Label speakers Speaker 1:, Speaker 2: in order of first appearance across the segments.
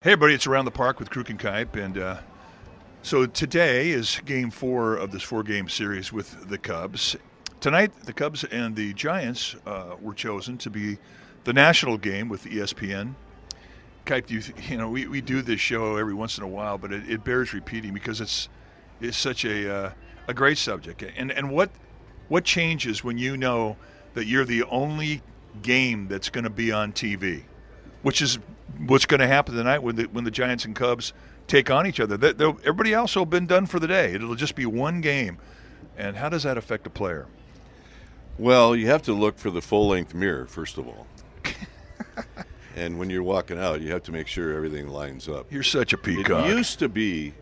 Speaker 1: Hey, everybody, it's Around the Park with Kruk and Kuip. And uh, so today is game four of this four game series with the Cubs. Tonight, the Cubs and the Giants uh, were chosen to be the national game with ESPN. Kuip, you, you know, we, we do this show every once in a while, but it, it bears repeating because it's it's such a uh, a great subject. And and what what changes when you know that you're the only game that's going to be on TV, which is what's going to happen tonight when the when the Giants and Cubs take on each other. Everybody else will have been done for the day. It'll just be one game. And how does that affect a player?
Speaker 2: Well, you have to look for the full length mirror first of all. and when you're walking out, you have to make sure everything lines up.
Speaker 1: You're such a peacock.
Speaker 2: It used to be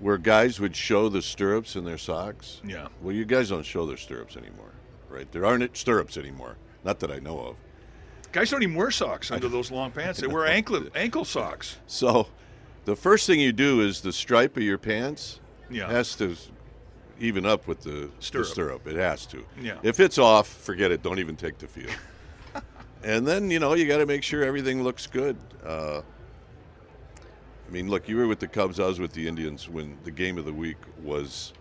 Speaker 2: where guys would show the stirrups in their socks.
Speaker 1: Yeah.
Speaker 2: Well, you guys don't show their stirrups anymore, right? There aren't stirrups anymore. Not that I know of.
Speaker 1: Guys don't even wear socks under those long pants. They wear ankle ankle socks.
Speaker 2: So, the first thing you do is the stripe of your pants
Speaker 1: yeah.
Speaker 2: has to even up with the
Speaker 1: stirrup.
Speaker 2: the stirrup. It has to.
Speaker 1: Yeah.
Speaker 2: If it's off, forget it. Don't even take the field. and then you know you got to make sure everything looks good. Uh, I mean, look, you were with the Cubs. I was with the Indians when the game of the week was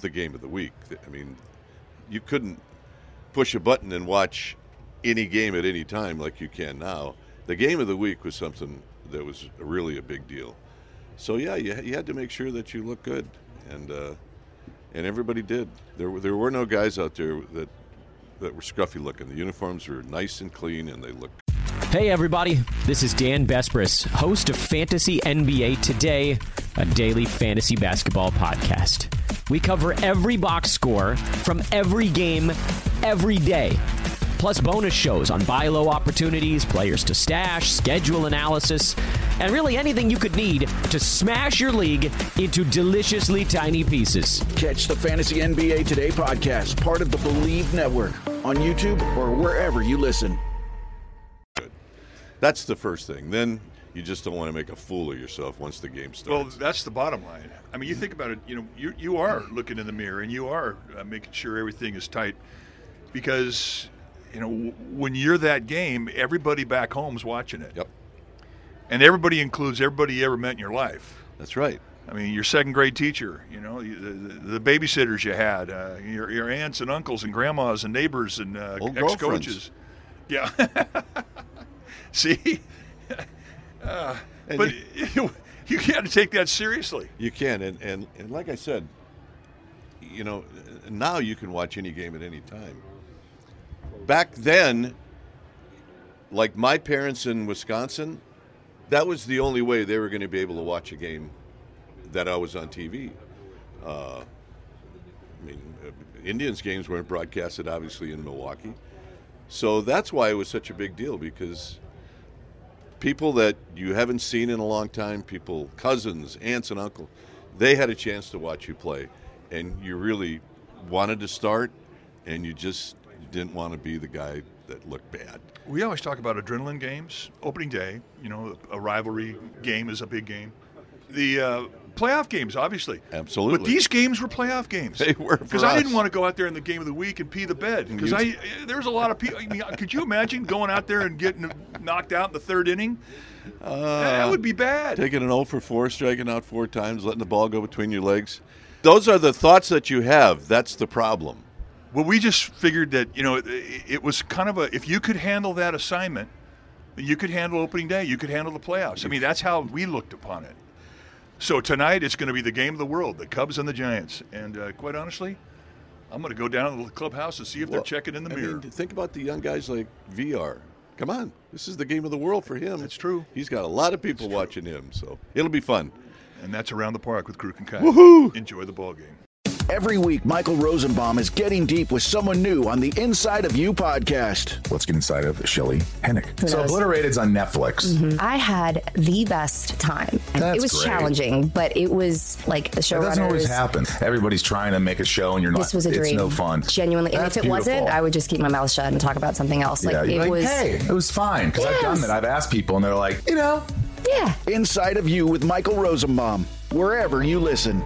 Speaker 2: the game of the week. I mean, you couldn't push a button and watch any game at any time like you can now. The game of the week was something that was really a big deal. So yeah, you, you had to make sure that you look good, and uh, and everybody did. There were there were no guys out there that that were scruffy looking. The uniforms were nice and clean, and they looked.
Speaker 3: Hey everybody, this is Dan Besbris, host of Fantasy NBA Today, a daily fantasy basketball podcast. We cover every box score from every game, every day plus bonus shows on buy low opportunities, players to stash, schedule analysis, and really anything you could need to smash your league into deliciously tiny pieces.
Speaker 4: Catch the Fantasy NBA Today podcast, part of the Believe Network, on YouTube or wherever you listen.
Speaker 2: That's the first thing. Then you just don't want to make a fool of yourself once the game starts.
Speaker 1: Well, that's the bottom line. I mean, you think about it. You know, you you are looking in the mirror and you are uh, making sure everything is tight because you know, when you're that game, everybody back home's watching it.
Speaker 2: Yep.
Speaker 1: And everybody includes everybody you ever met in your life.
Speaker 2: That's right.
Speaker 1: I mean, your second grade teacher, you know, the, the, the babysitters you had, uh, your, your aunts and uncles and grandmas and neighbors and uh, ex coaches. Yeah. See? Uh, but you, you, you got to take that seriously.
Speaker 2: You can. And, and, and like I said, you know, now you can watch any game at any time back then, like my parents in Wisconsin, that was the only way they were going to be able to watch a game that I was on TV. Uh, I mean, uh, Indians games weren't broadcasted obviously in Milwaukee, so that's why it was such a big deal because people that you haven't seen in a long time, people, cousins, aunts, and uncles, they had a chance to watch you play, and you really wanted to start, and you just didn't want to be the guy that looked bad.
Speaker 1: We always talk about adrenaline games, opening day. You know, a rivalry game is a big game. The uh, playoff games, obviously.
Speaker 2: Absolutely.
Speaker 1: But these games were playoff games.
Speaker 2: They were
Speaker 1: because I didn't want to go out there in the game of the week and pee the bed because I there was a lot of people. I mean, could you imagine going out there and getting knocked out in the third inning? Uh, that would be bad.
Speaker 2: Taking an 0 for 4, striking out four times, letting the ball go between your legs. Those are the thoughts that you have. That's the problem.
Speaker 1: Well, we just figured that you know it, it, was kind of a if you could handle that assignment, you could handle opening day, you could handle the playoffs. I mean, that's how we looked upon it. So tonight it's going to be the game of the world, the Cubs and the Giants. And uh, quite honestly, I'm going to go down to the clubhouse and see if well, they're checking in the
Speaker 2: I
Speaker 1: mirror.
Speaker 2: Mean, think about the young guys like VR. Come on, this is the game of the world for him.
Speaker 1: That's true.
Speaker 2: He's got a lot of people watching him, so it'll be fun.
Speaker 1: And that's around the park with Kruk and Kuip.
Speaker 2: Woohoo!
Speaker 1: Enjoy the ball game.
Speaker 4: Every week, Michael Rosenbaum is getting deep with someone new on the Inside of You podcast.
Speaker 5: Let's get inside of Shelley Hennig.
Speaker 6: Who
Speaker 5: So
Speaker 6: knows?
Speaker 5: Obliterated's on Netflix.
Speaker 6: Mm-hmm. I had the best time.
Speaker 5: That's
Speaker 6: it was
Speaker 5: great.
Speaker 6: challenging, but it was like the show.
Speaker 5: That doesn't always happen. Everybody's trying to make a show, and you're not.
Speaker 6: This was a
Speaker 5: it's
Speaker 6: dream.
Speaker 5: no fun.
Speaker 6: Genuinely. And if it wasn't. I would just keep my mouth shut and talk about something else. Like
Speaker 5: yeah,
Speaker 6: it
Speaker 5: you're like,
Speaker 6: was
Speaker 5: hey, it was fine because I've done
Speaker 6: Yes.
Speaker 5: that. I've asked people, and they're like, you know,
Speaker 6: Yeah.
Speaker 4: Inside of You with Michael Rosenbaum, wherever you listen.